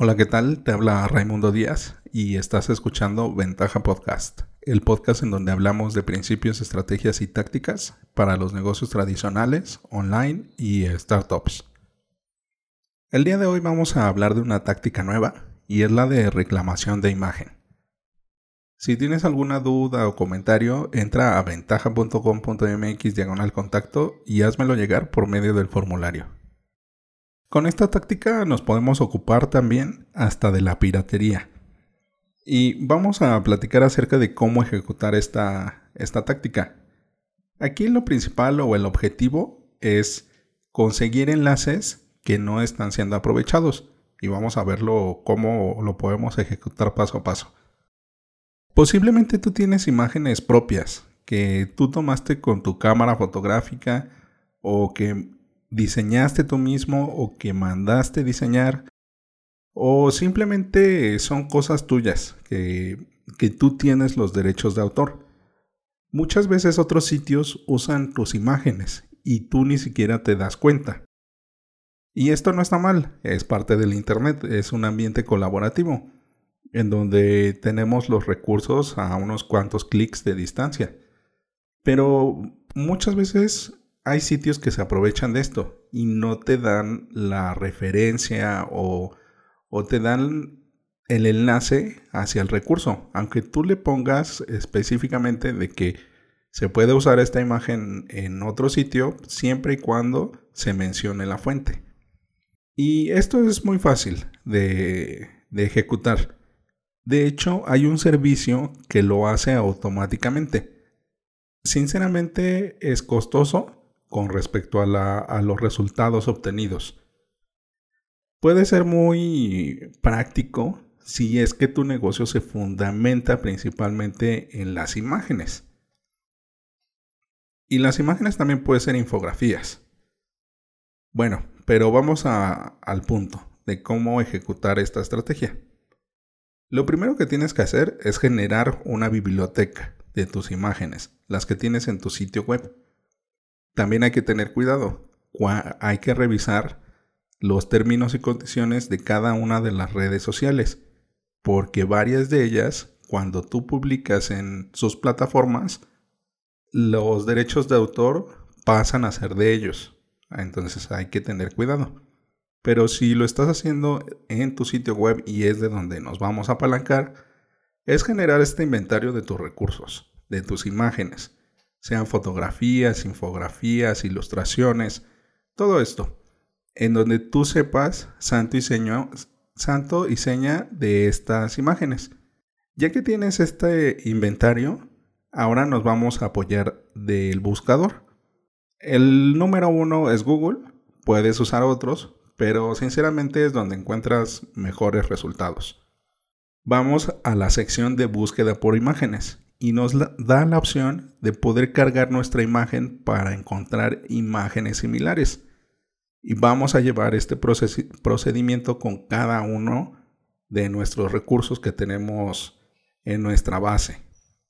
Hola, ¿qué tal? Te habla Raimundo Díaz y estás escuchando Ventaja Podcast, el podcast en donde hablamos de principios, estrategias y tácticas para los negocios tradicionales, online y startups. El día de hoy vamos a hablar de una táctica nueva y es la de reclamación de imagen. Si tienes alguna duda o comentario, entra a ventaja.com.mx diagonal contacto y házmelo llegar por medio del formulario. Con esta táctica nos podemos ocupar también hasta de la piratería. Y vamos a platicar acerca de cómo ejecutar esta, esta táctica. Aquí lo principal o el objetivo es conseguir enlaces que no están siendo aprovechados. Y vamos a verlo cómo lo podemos ejecutar paso a paso. Posiblemente tú tienes imágenes propias que tú tomaste con tu cámara fotográfica o que diseñaste tú mismo o que mandaste diseñar o simplemente son cosas tuyas que, que tú tienes los derechos de autor. Muchas veces otros sitios usan tus imágenes y tú ni siquiera te das cuenta. Y esto no está mal, es parte del Internet, es un ambiente colaborativo, en donde tenemos los recursos a unos cuantos clics de distancia. Pero muchas veces hay sitios que se aprovechan de esto y no te dan la referencia o, te dan el enlace hacia el recurso, aunque tú le pongas específicamente de que se puede usar esta imagen en otro sitio siempre y cuando se mencione la fuente. Y esto es muy fácil de, ejecutar. De hecho, hay un servicio que lo hace automáticamente. Sinceramente es costoso, con respecto a, los resultados obtenidos. Puede ser muy práctico si es que tu negocio se fundamenta principalmente en las imágenes. Y las imágenes también pueden ser infografías. Bueno, pero vamos al punto de cómo ejecutar esta estrategia. Lo primero que tienes que hacer es generar una biblioteca de tus imágenes, las que tienes en tu sitio web también hay que tener cuidado. Hay que revisar los términos y condiciones de cada una de las redes sociales, porque varias de ellas, cuando tú publicas en sus plataformas, los derechos de autor pasan a ser de ellos. Entonces hay que tener cuidado. Pero si lo estás haciendo en tu sitio web y es de donde nos vamos a apalancar, es generar este inventario de tus recursos, de tus imágenes sean fotografías, infografías, ilustraciones, todo esto, en donde tú sepas santo y, santo y seña de estas imágenes. Ya que tienes este inventario, ahora nos vamos a apoyar del buscador. El número uno es Google, puedes usar otros, pero sinceramente es donde encuentras mejores resultados. Vamos a la sección de búsqueda por imágenes y nos da la opción de poder cargar nuestra imagen para encontrar imágenes similares. Y vamos a llevar este procedimiento con cada uno de nuestros recursos que tenemos en nuestra base,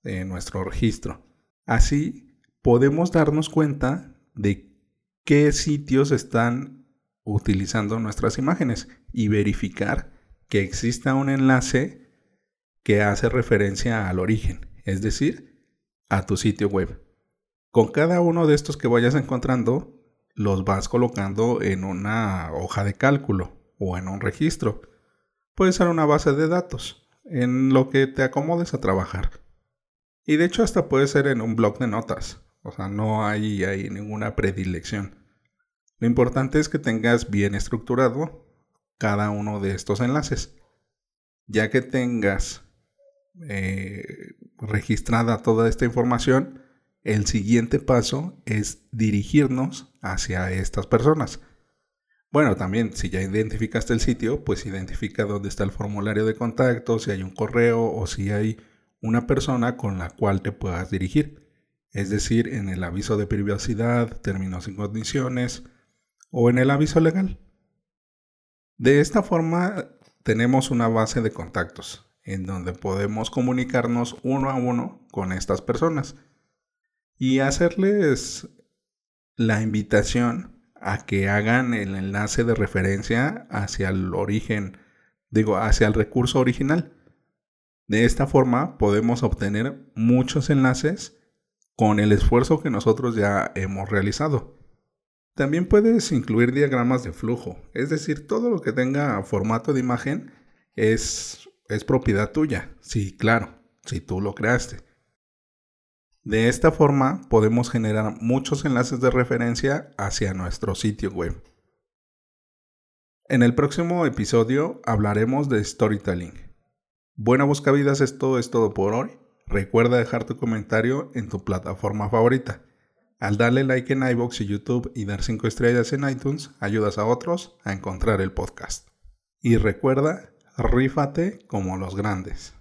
en nuestro registro. Así podemos darnos cuenta de qué sitios están utilizando nuestras imágenes y verificar que exista un enlace que hace referencia al origen es decir, a tu sitio web. Con cada uno de estos que vayas encontrando, los vas colocando en una hoja de cálculo o en un registro. Puede ser una base de datos, en lo que te acomodes a trabajar. Y de hecho hasta puede ser en un blog de notas, o sea, no hay, hay ninguna predilección. Lo importante es que tengas bien estructurado cada uno de estos enlaces. Ya que tengas eh, registrada toda esta información, el siguiente paso es dirigirnos hacia estas personas. Bueno, también si ya identificaste el sitio, pues identifica dónde está el formulario de contacto, si hay un correo o si hay una persona con la cual te puedas dirigir. Es decir, en el aviso de privacidad, términos y condiciones o en el aviso legal. De esta forma tenemos una base de contactos en donde podemos comunicarnos uno a uno con estas personas y hacerles la invitación a que hagan el enlace de referencia hacia el origen digo, hacia el recurso original. De esta forma podemos obtener muchos enlaces con el esfuerzo que nosotros ya hemos realizado. También puedes incluir diagramas de flujo, es decir, todo lo que tenga formato de imagen es, es propiedad tuya. Sí, claro, si tú lo creaste. De esta forma podemos generar muchos enlaces de referencia hacia nuestro sitio web. En el próximo episodio hablaremos de storytelling. Buena buscavidas, esto es todo por hoy. Recuerda dejar tu comentario en tu plataforma favorita. Al darle like en iBox y YouTube y dar 5 estrellas en iTunes, ayudas a otros a encontrar el podcast. Y recuerda, rífate como los grandes.